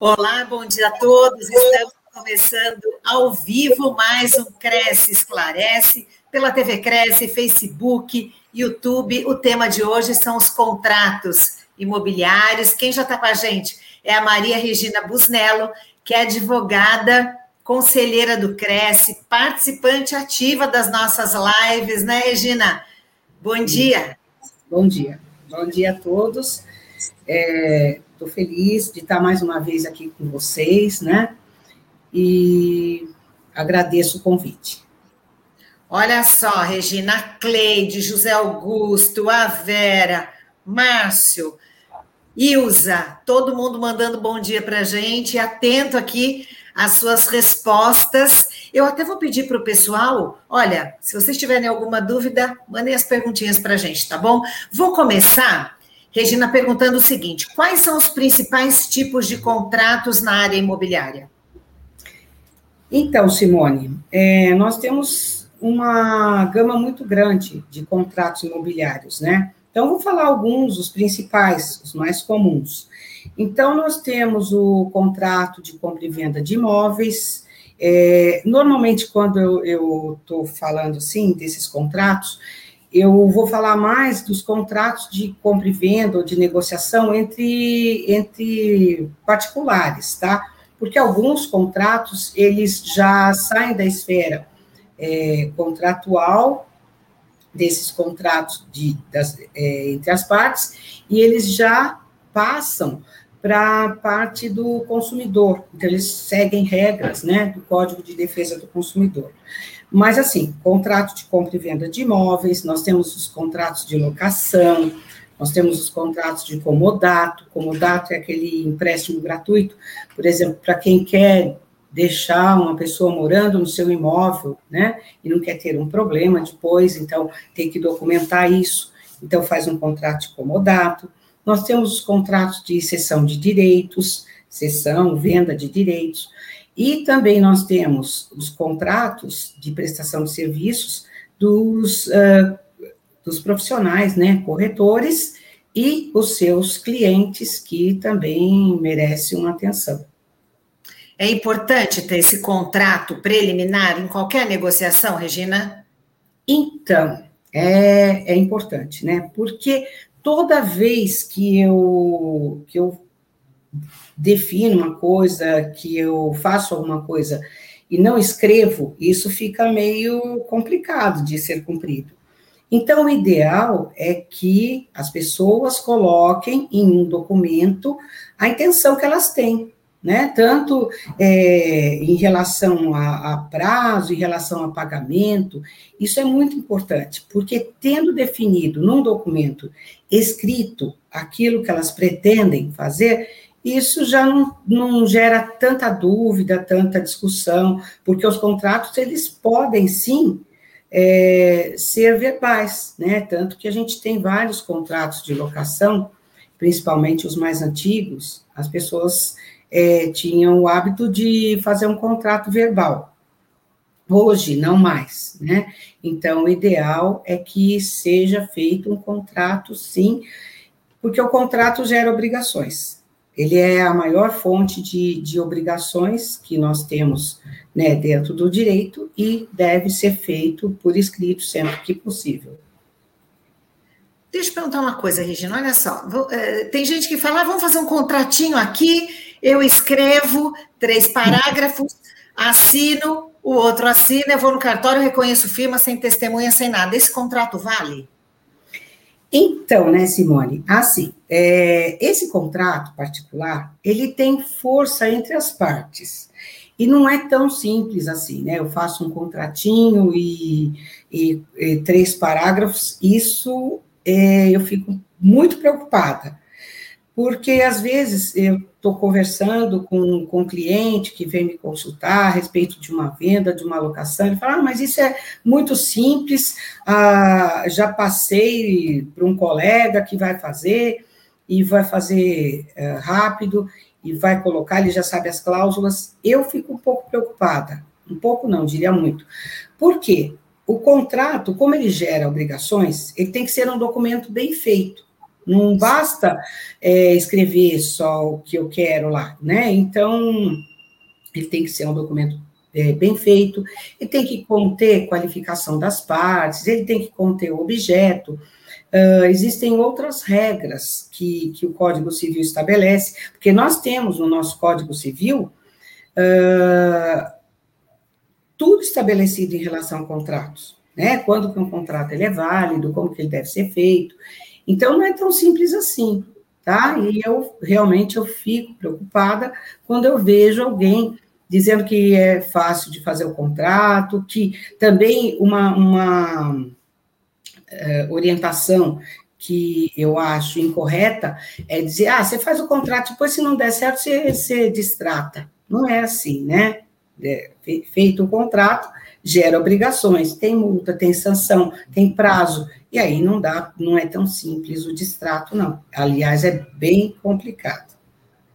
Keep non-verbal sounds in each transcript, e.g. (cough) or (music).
Olá, bom dia a todos. Estamos começando ao vivo mais um Cresce Esclarece pela TV Cresce, Facebook, YouTube. O tema de hoje são os contratos imobiliários. Quem já está com a gente é a Maria Regina Busnello, que é advogada, conselheira do Cresce, participante ativa das nossas lives, né, Regina? Bom dia. Bom dia. Bom dia a todos. É, Estou feliz de estar mais uma vez aqui com vocês, né? E agradeço o convite. Olha só, Regina Cleide, José Augusto, a Vera, Márcio, Ilza, todo mundo mandando bom dia para a gente, atento aqui às suas respostas. Eu até vou pedir para o pessoal, olha, se vocês tiverem alguma dúvida, mandem as perguntinhas para a gente, tá bom? Vou começar Regina perguntando o seguinte: quais são os principais tipos de contratos na área imobiliária? Então, Simone, é, nós temos uma gama muito grande de contratos imobiliários, né? Então, vou falar alguns, os principais, os mais comuns. Então, nós temos o contrato de compra e venda de imóveis. É, normalmente, quando eu estou falando, assim, desses contratos, eu vou falar mais dos contratos de compra e venda ou de negociação entre, entre particulares, tá? Porque alguns contratos, eles já saem da esfera é, contratual, desses contratos de, das, é, entre as partes, e eles já passam para a parte do consumidor. Então, eles seguem regras, né, do Código de Defesa do Consumidor. Mas, assim, contrato de compra e venda de imóveis, nós temos os contratos de locação, nós temos os contratos de comodato. Comodato é aquele empréstimo gratuito, por exemplo, para quem quer deixar uma pessoa morando no seu imóvel, né, e não quer ter um problema depois, então tem que documentar isso. Então, faz um contrato de comodato. Nós temos os contratos de cessão de direitos, cessão, venda de direitos. E também nós temos os contratos de prestação de serviços dos, uh, dos profissionais, né, corretores, e os seus clientes, que também merecem uma atenção. É importante ter esse contrato preliminar em qualquer negociação, Regina? Então, é, é importante, né? Porque toda vez que eu, que eu defino uma coisa, que eu faço alguma coisa e não escrevo, isso fica meio complicado de ser cumprido. Então, o ideal é que as pessoas coloquem em um documento a intenção que elas têm, né? Tanto é, em relação a, a, prazo, em relação a pagamento, isso é muito importante, porque tendo definido num documento escrito aquilo que elas pretendem fazer, isso já não, não gera tanta dúvida, tanta discussão, porque os contratos, eles podem sim é, ser verbais, né? Tanto que a gente tem vários contratos de locação, principalmente os mais antigos, as pessoas é, tinham o hábito de fazer um contrato verbal. Hoje, não mais, né? Então, o ideal é que seja feito um contrato, sim, porque o contrato gera obrigações. Ele é a maior fonte de, de obrigações que nós temos né, dentro do direito e deve ser feito por escrito sempre que possível. Deixa eu perguntar uma coisa, Regina, olha só. Eh, tem gente que fala, ah, vamos fazer um contratinho aqui, eu escrevo três parágrafos, assino, o outro assina, eu vou no cartório, reconheço firma sem testemunha, sem nada. Esse contrato vale? Então, né, Simone, assim, é, esse contrato particular, ele tem força entre as partes, e não é tão simples assim, né, eu faço um contratinho e, e, e três parágrafos, isso é, eu fico muito preocupada, porque às vezes eu estou conversando com, com um cliente que vem me consultar a respeito de uma venda, de uma alocação, ele fala, ah, mas isso é muito simples, ah, já passei para um colega que vai fazer, e vai fazer é, rápido, e vai colocar, ele já sabe as cláusulas, eu fico um pouco preocupada, um pouco não, diria muito, por quê? O contrato, como ele gera obrigações, ele tem que ser um documento bem feito, Não basta é, escrever só o que eu quero lá, né? Então, ele tem que ser um documento é, bem feito, ele tem que conter qualificação das partes, ele tem que conter o objeto. Uh, existem outras regras que, que o Código Civil estabelece, porque nós temos no nosso Código Civil uh, tudo estabelecido em relação a contratos, né? Quando que um contrato ele é válido, como que ele deve ser feito. Então, não é tão simples assim, tá? E eu, realmente, eu fico preocupada quando eu vejo alguém dizendo que é fácil de fazer o contrato, que também uma, uma uh, orientação que eu acho incorreta é dizer, ah, você faz o contrato, depois se não der certo, você, você distrata. Não é assim, né? É, feito o contrato, gera obrigações, tem multa, tem sanção, tem prazo, e aí não dá, não é tão simples o distrato, não. Aliás, é bem complicado.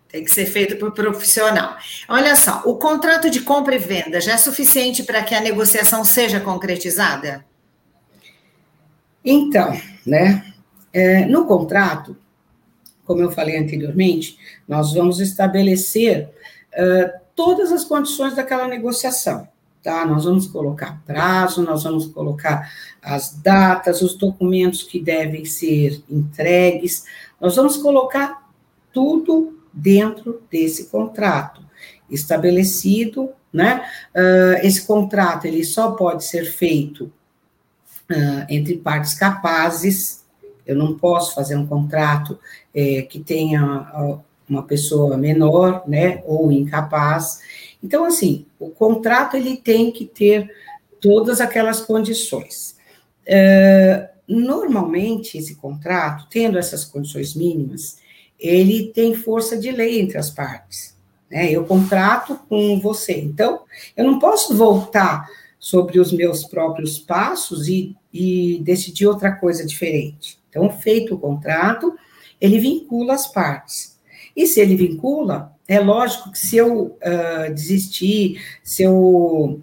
Tem que ser feito por profissional. Olha só, o contrato de compra e venda já é suficiente para que a negociação seja concretizada? Então, né? É, no contrato, como eu falei anteriormente, nós vamos estabelecer uh, todas as condições daquela negociação. Tá? Nós vamos colocar prazo, nós vamos colocar as datas, os documentos que devem ser entregues, nós vamos colocar tudo dentro desse contrato estabelecido, né? Uh, esse contrato ele só pode ser feito uh, entre partes capazes. Eu não posso fazer um contrato é, que tenha uma pessoa menor, né, ou incapaz. Então, assim, o contrato ele tem que ter todas aquelas condições. Uh, normalmente, esse contrato, tendo essas condições mínimas, ele tem força de lei entre as partes. Né? Eu contrato com você. Então, eu não posso voltar sobre os meus próprios passos e, e decidir outra coisa diferente. Então, feito o contrato, ele vincula as partes. E se ele vincula, é lógico que se eu uh, desistir, se eu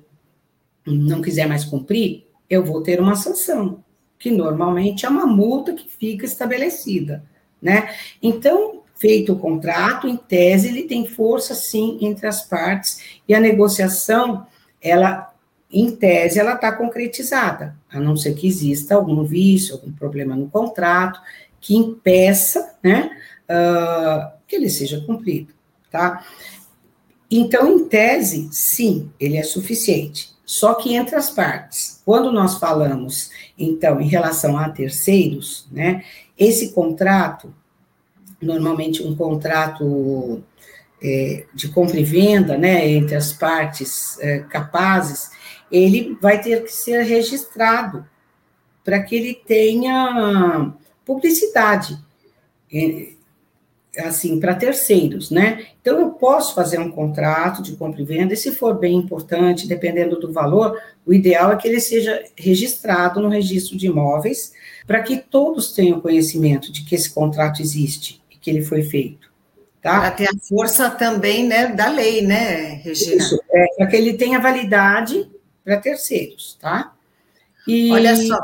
não quiser mais cumprir, eu vou ter uma sanção, que normalmente é uma multa que fica estabelecida né? Então, feito o contrato, em tese, ele tem força, sim, entre as partes, e a negociação, ela, em tese, ela está concretizada, a não ser que exista algum vício, algum problema no contrato, que impeça, né, uh, que ele seja cumprido, tá? Então, em tese, sim, ele é suficiente. Só que entre as partes, quando nós falamos, então, em relação a terceiros, né, esse contrato, normalmente um contrato é, de compra e venda, né, entre as partes é, capazes, ele vai ter que ser registrado para que ele tenha publicidade, é, assim, para terceiros, né? Então, eu posso fazer um contrato de compra e venda, e se for bem importante, dependendo do valor, o ideal é que ele seja registrado no registro de imóveis, para que todos tenham conhecimento de que esse contrato existe e que ele foi feito. Tá? Para ter a força também né, da lei, né, Regina? Isso, é, para que ele tenha validade para terceiros, tá? E Olha só.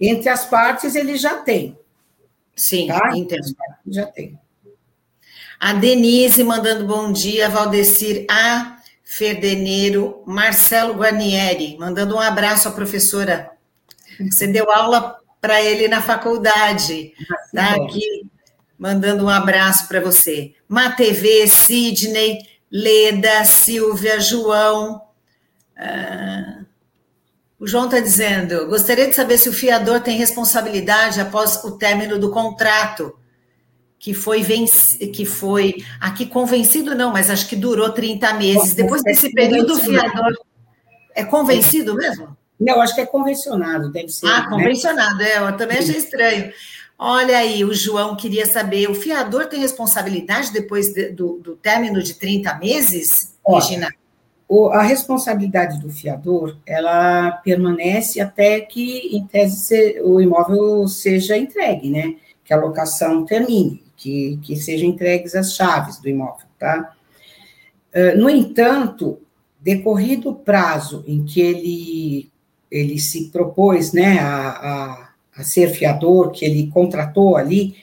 Entre as partes ele já tem. Sim, tá? entendo. Já tem. A Denise mandando bom dia, Valdecir A. Ferdeneiro, Marcelo Guarnieri, mandando um abraço à professora. Você deu aula para ele na faculdade. Está aqui mandando um abraço para você. Matv, Sidney, Leda, Silvia, João. Ah, o João está dizendo: gostaria de saber se o fiador tem responsabilidade após o término do contrato, que foi venci, que foi aqui convencido, não, mas acho que durou 30 meses. Depois desse período, o fiador é convencido mesmo? Não, acho que é convencionado, deve ser. Ah, né? convencionado, é, eu também achei estranho. Olha aí, o João queria saber: o fiador tem responsabilidade depois de, do, do término de 30 meses, Olha, Regina? O, a responsabilidade do fiador, ela permanece até que, em tese, se, o imóvel seja entregue, né? Que a locação termine, que, que sejam entregues as chaves do imóvel, tá? Uh, no entanto, decorrido o prazo em que ele ele se propôs né, a, a, a ser fiador, que ele contratou ali,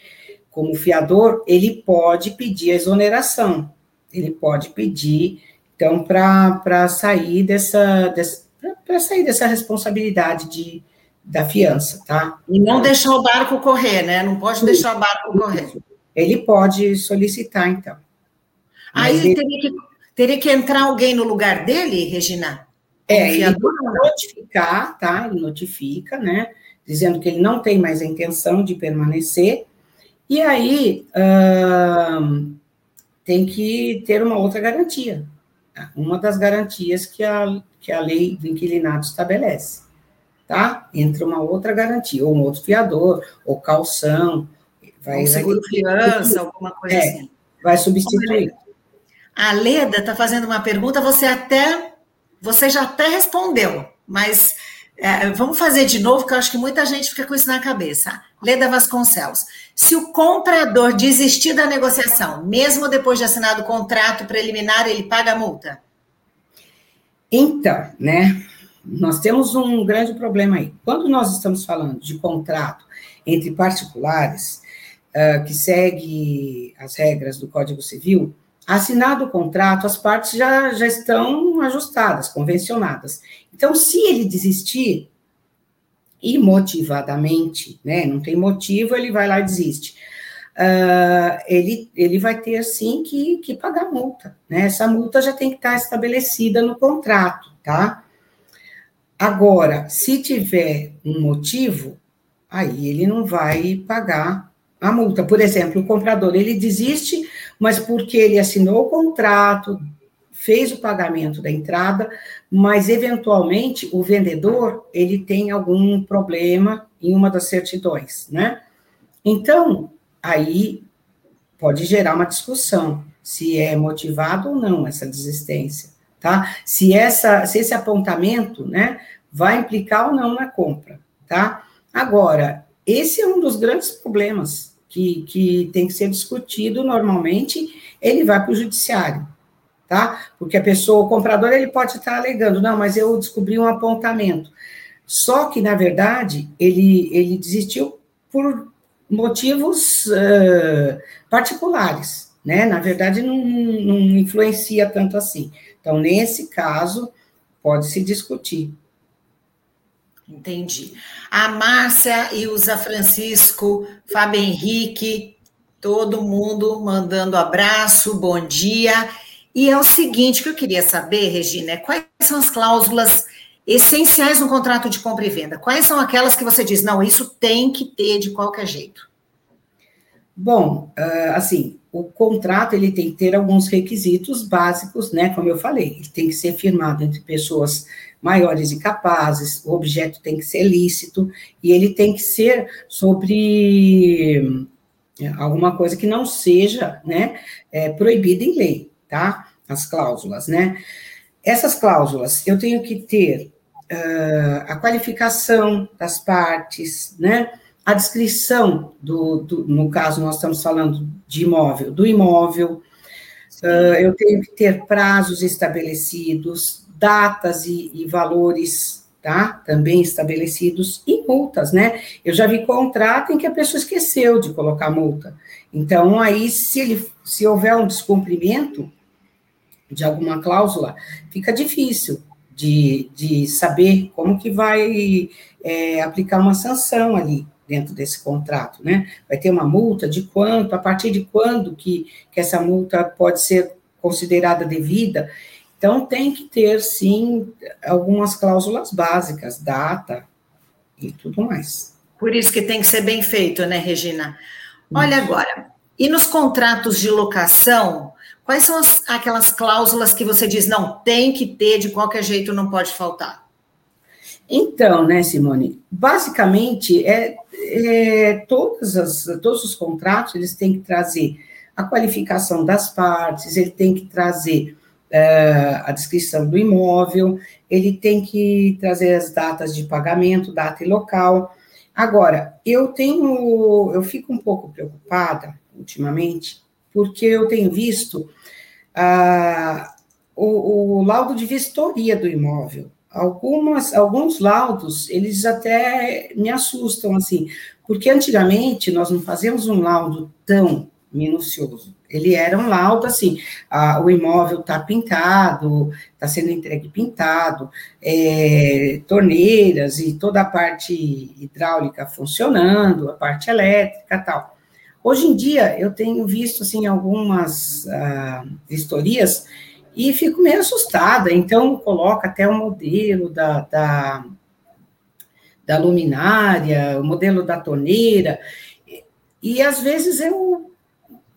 como fiador, ele pode pedir a exoneração, ele pode pedir, então, para sair dessa, dessa para sair dessa responsabilidade de, da fiança, tá? E não deixar o barco correr, né? Não pode deixar o barco correr. Ele pode solicitar, então. Aí ele... teria, que, teria que entrar alguém no lugar dele, Regina? É, ele notificar, tá? Ele notifica, né? Dizendo que ele não tem mais a intenção de permanecer. E aí hum, tem que ter uma outra garantia. Uma das garantias que a, que a lei do inquilinato estabelece. Tá? Entra uma outra garantia, ou um outro fiador, ou calção. Vai, um seguro vai fiança, alguma coisa é, assim. Vai substituir. A Leda está fazendo uma pergunta, você até você já até respondeu, mas é, vamos fazer de novo, que eu acho que muita gente fica com isso na cabeça. Leda Vasconcelos. Se o comprador desistir da negociação, mesmo depois de assinado o contrato preliminar, ele paga a multa? Então, né? Nós temos um grande problema aí. Quando nós estamos falando de contrato entre particulares, que segue as regras do Código Civil, assinado o contrato, as partes já, já estão ajustadas, convencionadas. Então, se ele desistir imotivadamente, né, não tem motivo, ele vai lá e desiste. Uh, ele, ele vai ter sim que, que pagar multa, né? Essa multa já tem que estar estabelecida no contrato, tá? Agora, se tiver um motivo, aí ele não vai pagar a multa. Por exemplo, o comprador ele desiste, mas porque ele assinou o contrato, fez o pagamento da entrada, mas eventualmente o vendedor ele tem algum problema em uma das certidões, né? Então, aí pode gerar uma discussão se é motivado ou não essa desistência, tá? Se essa se esse apontamento, né, vai implicar ou não na compra, tá? Agora, esse é um dos grandes problemas que, que tem que ser discutido normalmente, ele vai para o judiciário, tá? Porque a pessoa, o comprador, ele pode estar alegando, não, mas eu descobri um apontamento. Só que, na verdade, ele, ele desistiu por motivos uh, particulares, né? Na verdade, não, não influencia tanto assim. Então, nesse caso, pode se discutir. Entendi. A Márcia e o Zé Francisco, Fábio Henrique, todo mundo mandando abraço, bom dia. E é o seguinte que eu queria saber, Regina, é quais são as cláusulas essenciais no contrato de compra e venda? Quais são aquelas que você diz, não, isso tem que ter de qualquer jeito? Bom, ah, assim, o contrato ele tem que ter alguns requisitos básicos, né? Como eu falei, ele tem que ser firmado entre pessoas maiores e capazes, o objeto tem que ser lícito e ele tem que ser sobre é, alguma coisa que não seja, né, é, proibida em lei, tá? As cláusulas, né? Essas cláusulas, eu tenho que ter uh, a qualificação das partes, né? A descrição do, do, no caso, nós estamos falando de imóvel, do imóvel, uh, eu tenho que ter prazos estabelecidos, datas e, e valores tá? Também estabelecidos e multas, né? Eu já vi contrato em que a pessoa esqueceu de colocar multa. Então, aí, se, ele, se houver um descumprimento de alguma cláusula, fica difícil de, de saber como que vai é, aplicar uma sanção ali dentro desse contrato, né? Vai ter uma multa de quanto, a partir de quando que, que essa multa pode ser considerada devida. Então, tem que ter, sim, algumas cláusulas básicas, data e tudo mais. Por isso que tem que ser bem feito, né, Regina? Olha agora, e nos contratos de locação, quais são as, aquelas cláusulas que você diz, não, tem que ter, de qualquer jeito não pode faltar? Então, né, Simone, basicamente, é, é todas as, todos os contratos, eles têm que trazer a qualificação das partes, ele tem que trazer uh, a descrição do imóvel, ele tem que trazer as datas de pagamento, data e local. Agora, eu tenho, eu fico um pouco preocupada ultimamente, porque eu tenho visto uh, o, o, laudo de vistoria do imóvel. Algumas, alguns laudos, eles até me assustam, assim, porque antigamente nós não fazíamos um laudo tão minucioso. Ele era um laudo assim, a, o imóvel está pintado, está sendo entregue pintado, é, torneiras e toda a parte hidráulica funcionando, a parte elétrica tal. Hoje em dia, eu tenho visto, assim, algumas ah, historias e fico meio assustada, então coloca até o modelo da, da, da luminária, o modelo da torneira, e às vezes eu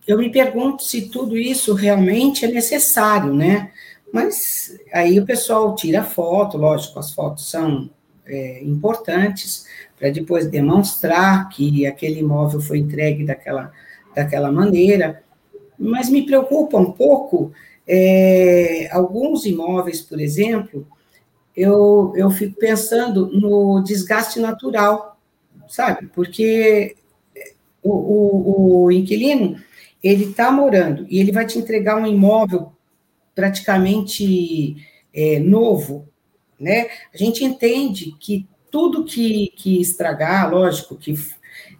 eu me pergunto se tudo isso realmente é necessário, né? Mas aí o pessoal tira foto, lógico, as fotos são é, importantes para depois demonstrar que aquele imóvel foi entregue daquela, daquela maneira. Mas me preocupa um pouco é, alguns imóveis, por exemplo, eu, eu fico pensando no desgaste natural, sabe? Porque o, o, o inquilino ele está morando e ele vai te entregar um imóvel praticamente é, novo, né? A gente entende que tudo que, que estragar, lógico, que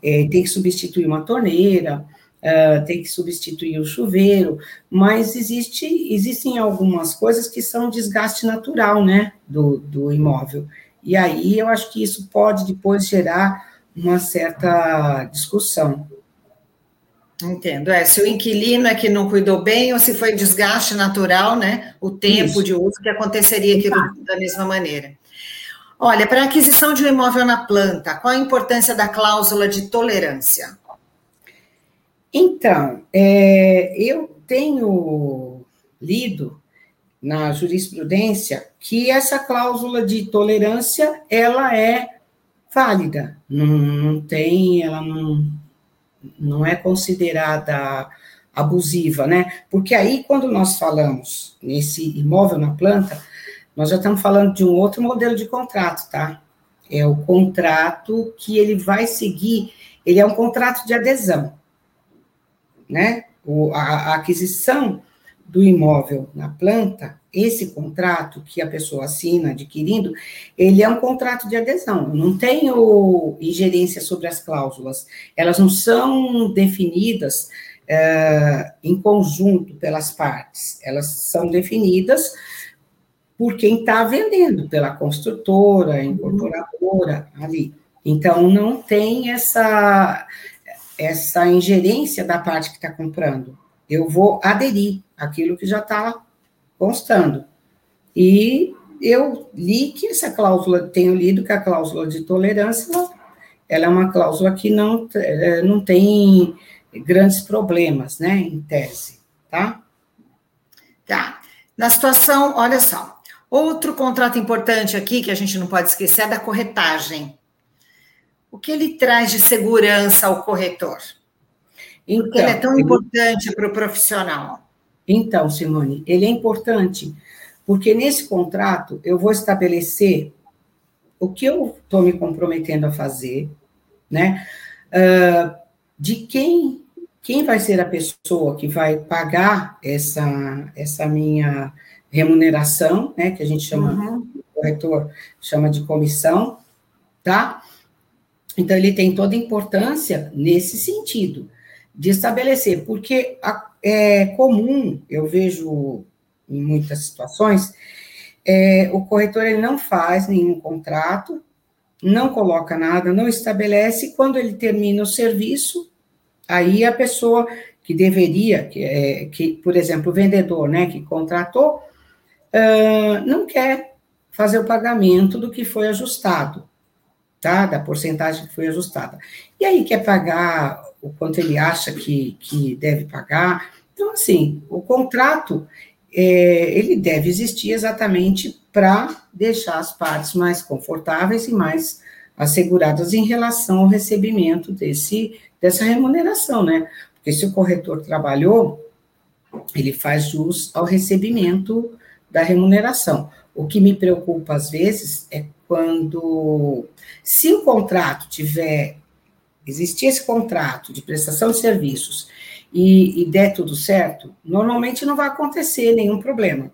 é, tem que substituir uma torneira, uh, tem que substituir o chuveiro, mas existe, existem algumas coisas que são desgaste natural, né, do, do imóvel. E aí eu acho que isso pode depois gerar uma certa discussão. Entendo. É, se o inquilino é que não cuidou bem ou se foi desgaste natural, né? O tempo Isso. de uso que aconteceria aqui da mesma maneira. Olha, para a aquisição de um imóvel na planta, qual a importância da cláusula de tolerância? Então, é, eu tenho lido na jurisprudência que essa cláusula de tolerância ela é válida, não, não tem, ela não não é considerada abusiva, né? Porque aí, quando nós falamos nesse imóvel na planta, nós já estamos falando de um outro modelo de contrato, tá? É o contrato que ele vai seguir, ele é um contrato de adesão, né? O, a, a aquisição do imóvel na planta, esse contrato que a pessoa assina adquirindo, ele é um contrato de adesão, não tem o, ingerência sobre as cláusulas, elas não são definidas é, em conjunto pelas partes, elas são definidas por quem está vendendo, pela construtora, incorporadora, ali. Então, não tem essa, essa ingerência da parte que está comprando. Eu vou aderir àquilo que já está constando. E eu li que essa cláusula, tenho lido que a cláusula de tolerância, ela é uma cláusula que não, é, não tem grandes problemas, né, em tese, tá? Tá. Na situação, olha só, outro contrato importante aqui, que a gente não pode esquecer, é da corretagem. O que ele traz de segurança ao corretor? Então, Porque ele é tão importante para o profissional. Então, Simone, ele é importante porque nesse contrato eu vou estabelecer o que eu estou me comprometendo a fazer, né? Uh, de quem quem vai ser a pessoa que vai pagar essa essa minha remuneração, né? Que a gente chama, uhum. o corretor chama de comissão, tá? Então ele tem toda a importância nesse sentido de estabelecer, porque é comum, eu vejo em muitas situações, é, o corretor ele não faz nenhum contrato, não coloca nada, não estabelece, quando ele termina o serviço, aí a pessoa que deveria, que, é, que por exemplo, o vendedor, né, que contratou, uh, não quer fazer o pagamento do que foi ajustado, tá, da porcentagem que foi ajustada. E aí quer pagar o quanto ele acha que, que deve pagar. Então, assim, o contrato, é, ele deve existir exatamente para deixar as partes mais confortáveis e mais asseguradas em relação ao recebimento desse, dessa remuneração, né? Porque se o corretor trabalhou, ele faz jus ao recebimento da remuneração. O que me preocupa às vezes é quando, se o contrato tiver existir esse contrato de prestação de serviços e, e der tudo certo, normalmente não vai acontecer nenhum problema.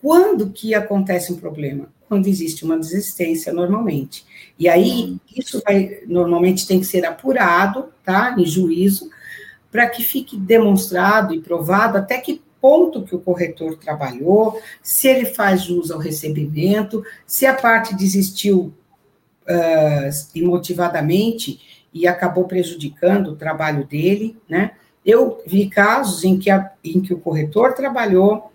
Quando que acontece um problema? quando existe uma desistência normalmente. E aí, isso vai, normalmente tem que ser apurado, tá, em juízo, para que fique demonstrado e provado até que ponto que o corretor trabalhou, se ele faz jus ao recebimento, se a parte desistiu uh, imotivadamente e acabou prejudicando o trabalho dele, né? Eu vi casos em que, a, em que o corretor trabalhou,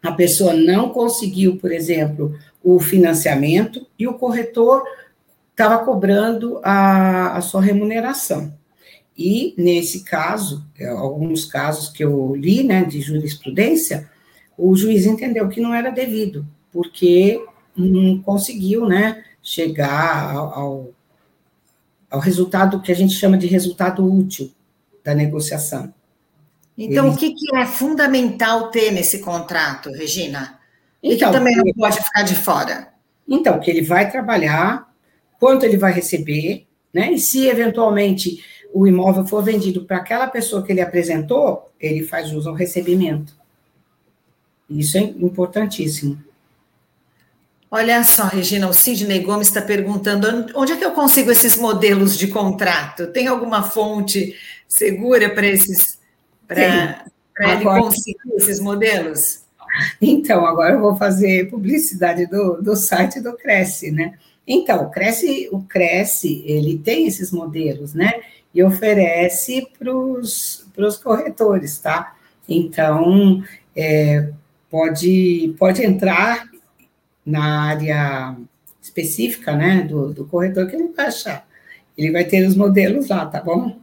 a pessoa não conseguiu, por exemplo, o financiamento e o corretor estava cobrando a, a sua remuneração. E, nesse caso, é, alguns casos que eu li, né, de jurisprudência, o juiz entendeu que não era devido, porque não conseguiu, né, chegar ao, ao resultado que a gente chama de resultado útil da negociação. Então, Ele... o que, que, é fundamental ter nesse contrato, Regina? E então, que também não pode ficar de fora? Então, que ele vai trabalhar, quanto ele vai receber, né? E se eventualmente o imóvel for vendido para aquela pessoa que ele apresentou, ele faz uso ao recebimento. Isso é importantíssimo. Olha só, Regina, o Sidney Gomes está perguntando onde é que eu consigo esses modelos de contrato? Tem alguma fonte segura para esses para ele conseguir esses modelos? Então, agora eu vou fazer publicidade do, do site do Cresce, né? Então, o Cresce, o Cresce, ele tem esses modelos, né? E oferece para os corretores, tá? Então, é, pode, pode entrar na área específica, né, do, do corretor que ele vai achar. Ele vai ter os modelos lá, tá bom?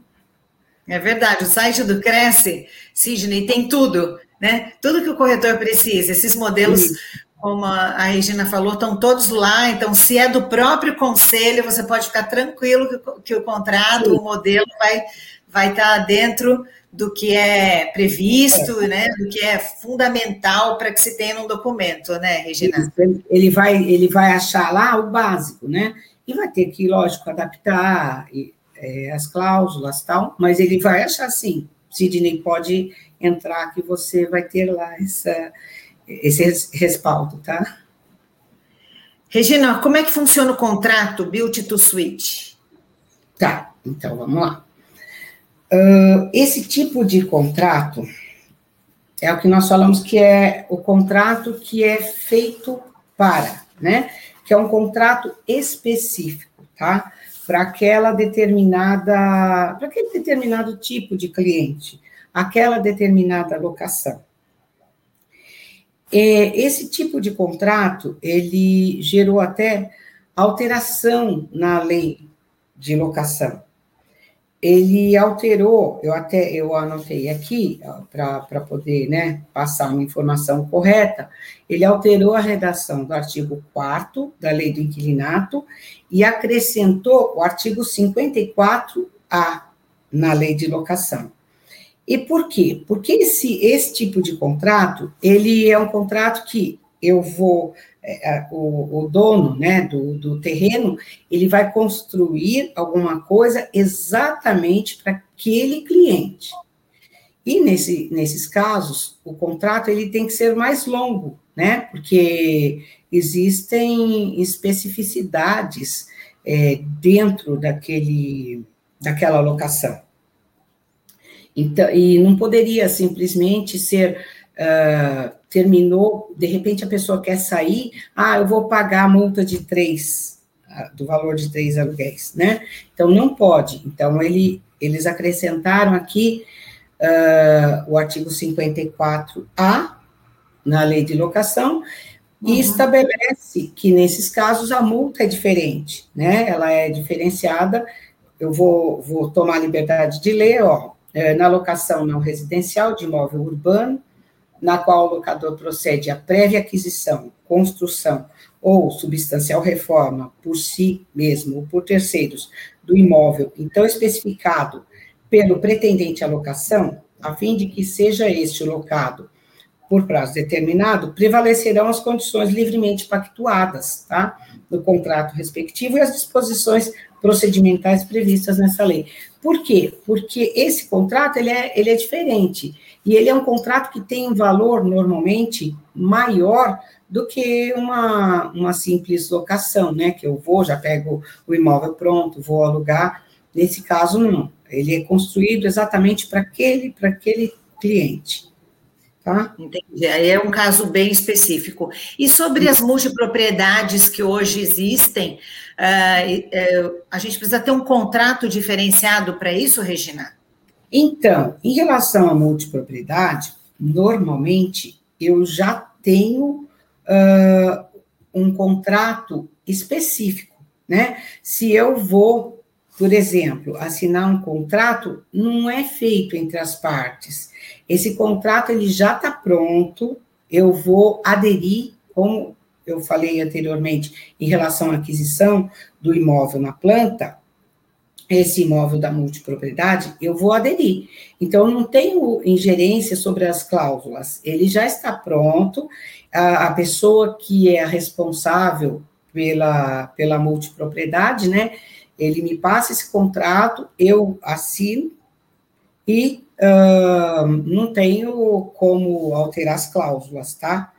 É verdade, o site do Cresce, Sidney, tem tudo, né? Tudo que o corretor precisa, esses modelos Sim como a Regina falou, estão todos lá. Então, se é do próprio conselho, você pode ficar tranquilo que, que o contrato, Sim. o modelo vai, vai estar dentro do que é previsto, é. né? Do que é fundamental para que se tenha um documento, né, Regina? Ele vai, ele vai achar lá o básico, né? E vai ter que, lógico, adaptar é, as cláusulas tal, mas ele vai achar sim. Sidney pode entrar que você vai ter lá essa esse respaldo, tá? Regina, como é que funciona o contrato Build to Switch? Tá, então vamos lá. Uh, esse tipo de contrato é o que nós falamos que é o contrato que é feito para, né? Que é um contrato específico, tá? Para aquela determinada, para aquele determinado tipo de cliente, aquela determinada locação. É, esse tipo de contrato, ele gerou até alteração na lei de locação. Ele alterou, eu até eu anotei aqui para poder né, passar uma informação correta, ele alterou a redação do artigo 4 da lei do inquilinato e acrescentou o artigo 54A na lei de locação. E por quê? Porque esse, esse tipo de contrato, ele é um contrato que eu vou, é, o, o, dono né, do, do terreno, ele vai construir alguma coisa exatamente para aquele cliente. E nesse, nesses casos, o contrato ele tem que ser mais longo, né? Porque existem especificidades é, dentro daquele, daquela locação. Então, e não poderia simplesmente ser, uh, terminou, de repente a pessoa quer sair, ah, eu vou pagar a multa de três, uh, do valor de três aluguéis, né? Então, não pode. Então, ele, eles acrescentaram aqui uh, o artigo 54A, na lei de locação, e uhum. estabelece que, nesses casos, a multa é diferente, né? Ela é diferenciada. Eu vou, vou tomar a liberdade de ler, ó, na locação não residencial de imóvel urbano, na qual o locador procede à prévia aquisição, construção ou substancial reforma por si mesmo ou por terceiros do imóvel, então especificado pelo pretendente à locação, a fim de que seja este locado por prazo determinado, prevalecerão as condições livremente pactuadas, tá? No contrato respectivo e as disposições procedimentais previstas nessa lei. Por quê? Porque esse contrato ele é, ele é diferente. E ele é um contrato que tem um valor, normalmente, maior do que uma, uma simples locação, né? Que eu vou, já pego o imóvel pronto, vou alugar. Nesse caso, não. Ele é construído exatamente para aquele, para aquele cliente. Tá? Entendi. Aí é um caso bem específico. E sobre as multipropriedades que hoje existem, uh, uh, a gente precisa ter um contrato diferenciado para isso, Regina? Então, em relação à multipropriedade, normalmente eu já tenho uh, um contrato específico, né? Se eu vou, por exemplo, assinar um contrato, não é feito entre as partes. Esse contrato ele já está pronto, eu vou aderir, como eu falei anteriormente, em relação à aquisição do imóvel na planta, esse imóvel da multipropriedade, eu vou aderir. Então, não tenho ingerência sobre as cláusulas, ele já está pronto, a, a pessoa que é a responsável pela, pela multipropriedade, né, ele me passa esse contrato, eu assino e uh, não tenho como alterar as cláusulas, tá?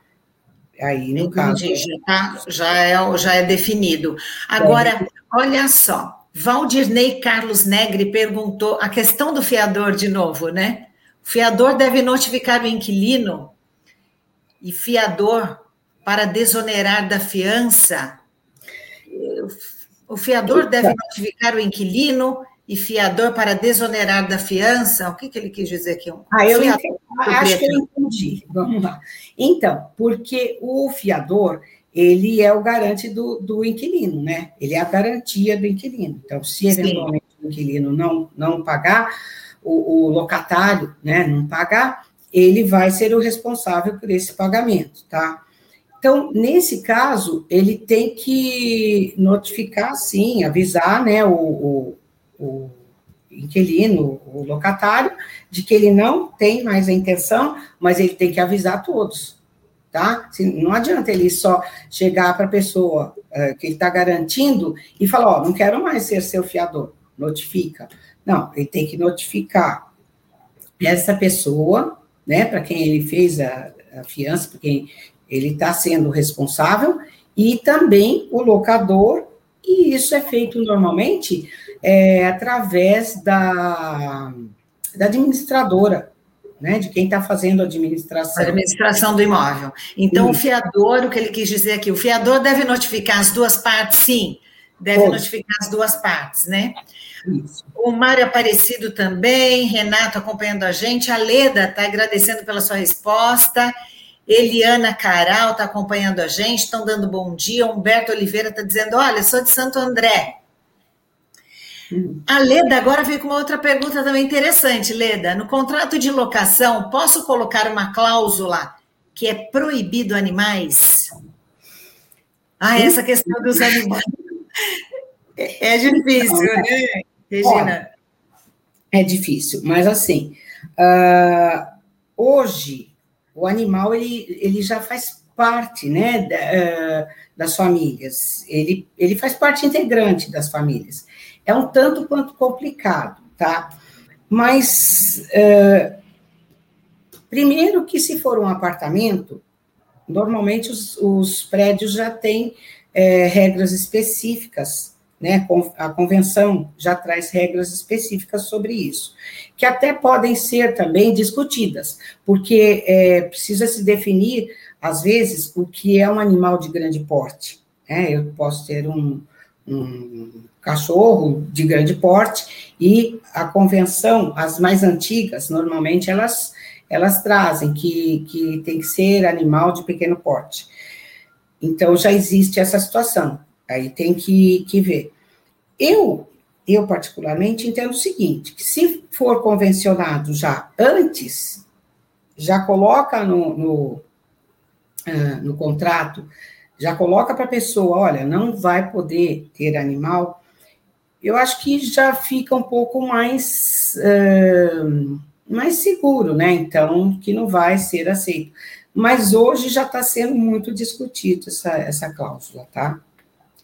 Aí, no Entendi, caso. Já, tá, já, é, já é definido. Agora, é. olha só, Valdirney Carlos Negri perguntou a questão do fiador de novo, né? O fiador deve notificar o inquilino e fiador para desonerar da fiança. O fiador deve notificar o inquilino e fiador para desonerar da fiança. O que, que ele quis dizer aqui? ah, eu entendi, acho que eu entendi. Vamos lá. Então, porque o fiador ele é o garante do, do inquilino, né? Ele é a garantia do inquilino. Então, se eventualmente Sim. o inquilino não, não pagar, o, o, locatário né, não pagar, ele vai ser o responsável por esse pagamento, tá? Então, nesse caso, ele tem que notificar, sim, avisar né, o, o, o inquilino, o locatário, de que ele não tem mais a intenção, mas ele tem que avisar todos, tá? Não adianta ele só chegar para a pessoa uh, que ele está garantindo e falar, ó, oh, não quero mais ser seu fiador, notifica. Não, ele tem que notificar essa pessoa, né, para quem ele fez a, a fiança, para quem ele está sendo responsável, e também o locador, e isso é feito normalmente é, através da, da administradora, né, de quem está fazendo a administração. A administração do imóvel. Então, Isso. o fiador, o que ele quis dizer aqui, o fiador deve notificar as duas partes, sim, deve Pode. notificar as duas partes, né? Isso. O Mário Aparecido também, Renato acompanhando a gente, a Leda está agradecendo pela sua resposta, Eliana Caral está acompanhando a gente, estão dando bom dia, Humberto Oliveira está dizendo, olha, sou de Santo André, a Leda agora veio com uma outra pergunta também interessante, Leda. No contrato de locação, posso colocar uma cláusula que é proibido animais? Ah, essa questão dos animais. (laughs) É, é difícil, né, Regina? É difícil, mas assim, uh, hoje o animal ele, ele já faz parte, né, da, uh, das famílias. Ele, ele faz parte integrante das famílias é um tanto quanto complicado, tá? Mas, é, primeiro que se for um apartamento, normalmente os, os prédios já têm regras específicas, né? A convenção já traz regras específicas sobre isso, que até podem ser também discutidas, porque é, precisa se definir, às vezes, o que é um animal de grande porte. Né? Eu posso ter um, um cachorro de grande porte, e a convenção, as mais antigas, normalmente elas, elas trazem que, que tem que ser animal de pequeno porte. Então, já existe essa situação, aí tem que, que ver. Eu, eu particularmente entendo o seguinte, que se for convencionado já antes, já coloca no, no, uh, no contrato, já coloca para a pessoa, olha, não vai poder ter animal, eu acho que já fica um pouco mais, uh, mais seguro, né? Então, que não vai ser aceito. Mas hoje já está sendo muito discutido essa, essa cláusula, tá?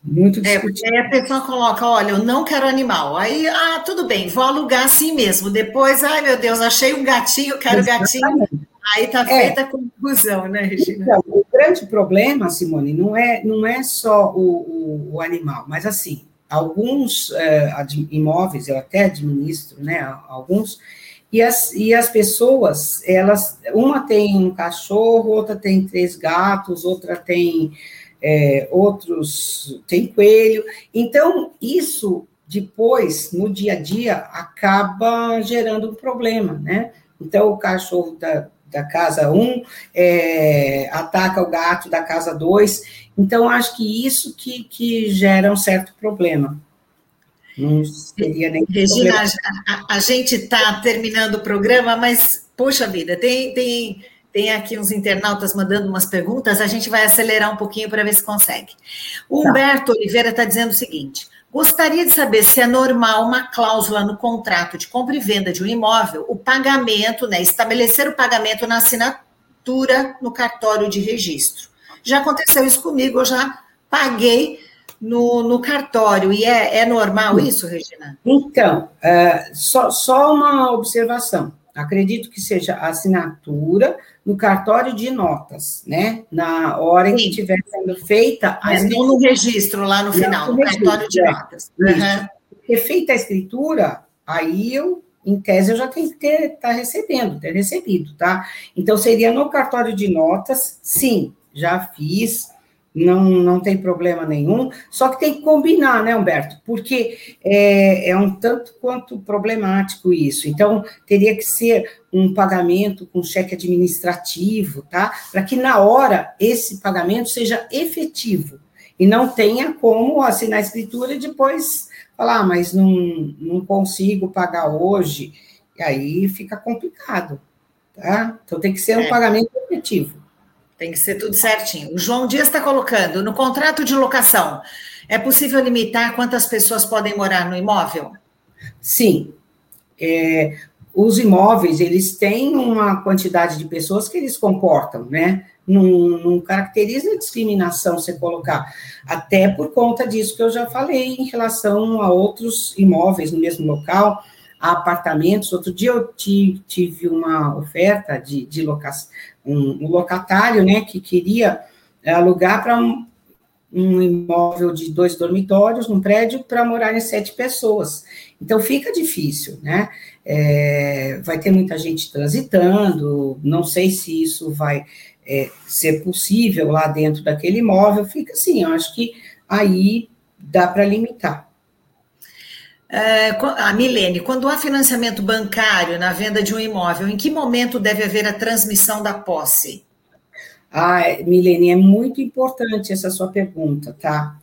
Muito discutível. É, aí a pessoa coloca, olha, eu não quero animal. Aí, ah, tudo bem, vou alugar assim mesmo. Depois, ai meu Deus, achei um gatinho, quero Exatamente. gatinho. Aí está é. feita é. a conclusão, né, Regina? Então, o grande problema, Simone, não é, não é só o, o, o animal, mas assim, alguns é, imóveis, eu até administro, né, alguns, e as, e as pessoas, elas, uma tem um cachorro, outra tem três gatos, outra tem é, outros tem coelho. Então, isso depois, no dia a dia, acaba gerando um problema, né? Então, o cachorro da, da casa 1 um, é, ataca o gato da casa 2. Então, acho que isso que, que gera um certo problema. Não seria nem Regina, a, a, gente está terminando o programa, mas, poxa vida, tem, tem tem aqui uns internautas mandando umas perguntas, a gente vai acelerar um pouquinho para ver se consegue. O tá. Humberto Oliveira está dizendo o seguinte: gostaria de saber se é normal uma cláusula no contrato de compra e venda de um imóvel, o pagamento, né, estabelecer o pagamento na assinatura no cartório de registro. Já aconteceu isso comigo, eu já paguei no, no cartório, e é, é normal isso, Regina? Então, uh, só, só uma observação. Acredito que seja assinatura no cartório de notas, né? Na hora em que estiver sendo feita a é, Não no registro lá no final, no, no cartório de é. notas. Uhum. Porque feita a escritura, aí eu, em tese, eu já tenho que ter, estar tá recebendo, ter recebido, tá? Então, seria no cartório de notas, sim, já fiz, não, não tem problema nenhum, só que tem que combinar, né, Humberto? Porque é, é um tanto quanto problemático isso. Então, teria que ser um pagamento com cheque administrativo, tá? Para que na hora esse pagamento seja efetivo e não tenha como assinar a escritura e depois falar, ah, mas não, não consigo pagar hoje, e aí fica complicado, tá? Então tem que ser um é. pagamento efetivo. Tem que ser tudo certinho. O João Dias está colocando no contrato de locação. É possível limitar quantas pessoas podem morar no imóvel? Sim. É, os imóveis, eles têm uma quantidade de pessoas que eles comportam, né? Não, caracteriza discriminação você colocar, até por conta disso que eu já falei em relação a outros imóveis no mesmo local, a apartamentos. Outro dia eu tive uma oferta de, de locação, um, um locatário, né, que queria alugar para um, um imóvel de dois dormitórios, num prédio, para morarem sete pessoas. Então, fica difícil, né? É, vai ter muita gente transitando, não sei se isso vai é, ser possível lá dentro daquele imóvel, fica assim, eu acho que aí dá para limitar. É, a Milene, quando há financiamento bancário na venda de um imóvel, em que momento deve haver a transmissão da posse? Ah, Milene, é muito importante essa sua pergunta, tá?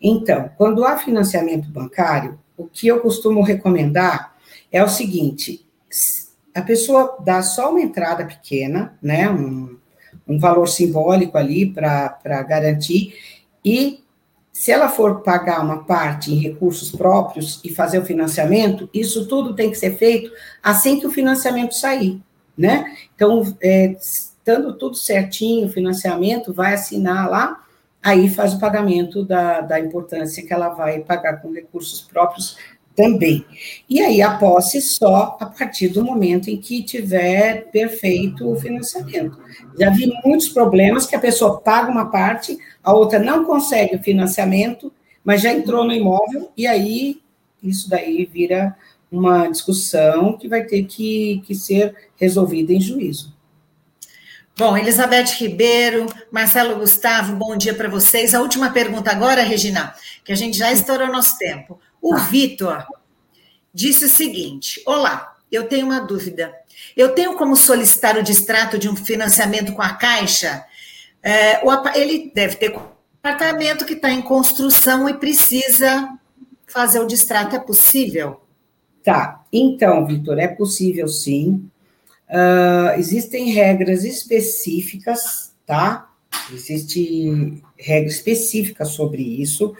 Então, quando há financiamento bancário, o que eu costumo recomendar é o seguinte: a pessoa dá só uma entrada pequena, né? Um, um valor simbólico ali para garantir, e se ela for pagar uma parte em recursos próprios e fazer o financiamento, isso tudo tem que ser feito assim que o financiamento sair, né? Então, é, estando tudo certinho, o financiamento, vai assinar lá, aí faz o pagamento da, da importância que ela vai pagar com recursos próprios também. E aí a posse só a partir do momento em que tiver perfeito o financiamento. Já vi muitos problemas que a pessoa paga uma parte, a outra não consegue o financiamento, mas já entrou no imóvel, e aí isso daí vira uma discussão que vai ter que, que ser resolvida em juízo. Bom, Elizabeth Ribeiro, Marcelo Gustavo, bom dia para vocês. A última pergunta agora, Regina, que a gente já estourou nosso tempo. O. Vitor disse o seguinte: Olá, eu tenho uma dúvida. Eu tenho como solicitar o distrato de um financiamento com a Caixa? É, ele deve ter um apartamento que está em construção e precisa fazer o distrato. É possível? Tá. Então, Vitor, é possível sim. Uh, existem regras específicas, tá? Existe regra específica sobre isso.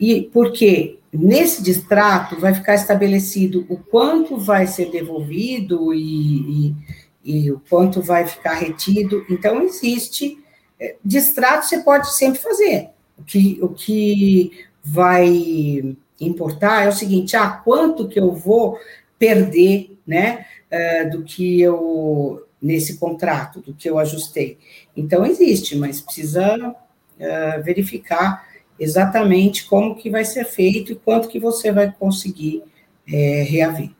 E porque nesse distrato vai ficar estabelecido o quanto vai ser devolvido e, e, e o quanto vai ficar retido. Então, existe. É, distrato você pode sempre fazer. O que, o que vai importar é o seguinte: ah, quanto que eu vou perder, né, uh, do que eu nesse contrato, do que eu ajustei. Então existe, mas precisa uh, verificar exatamente como que vai ser feito e quanto que você vai conseguir é, reaver.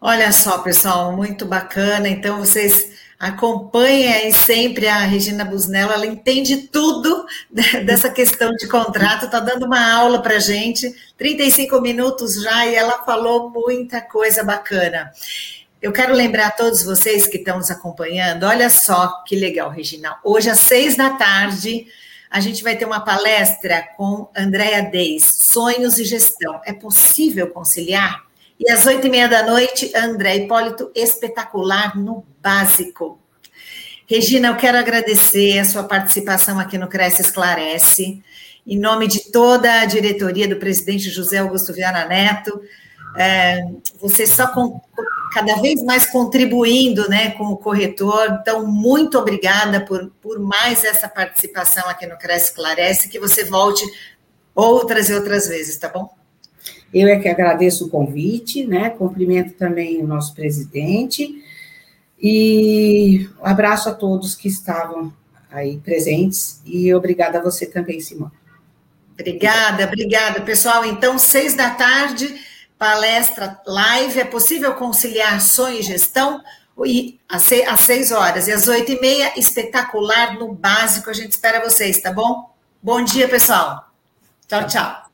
Olha só, pessoal, muito bacana. Então, vocês acompanhem aí sempre a Regina Busnello, ela entende tudo (laughs) dessa questão de contrato, está dando uma aula para gente, 35 minutos já, e ela falou muita coisa bacana. Eu quero lembrar a todos vocês que estão nos acompanhando, olha só que legal, Regina. Hoje, às seis da tarde, a gente vai ter uma palestra com Andréa Deis, Sonhos e Gestão. É possível conciliar? E às oito e meia da noite, André Hipólito, espetacular no básico. Regina, eu quero agradecer a sua participação aqui no Cresce Esclarece, em nome de toda a diretoria do presidente José Augusto Viana Neto. É, você só cada vez mais contribuindo né, com o corretor. Então, muito obrigada por, por mais essa participação aqui no Cresce Esclarece, que você volte outras e outras vezes, tá bom? Eu é que agradeço o convite, né? Cumprimento também o nosso presidente e abraço a todos que estavam aí presentes e obrigada a você também, Simone. Obrigada, obrigada, pessoal. Então, seis da tarde, palestra live. É possível conciliar sonho e gestão? E às seis horas e às oito e meia, espetacular no básico. A gente espera vocês, tá bom? Bom dia, pessoal. Tchau, tchau.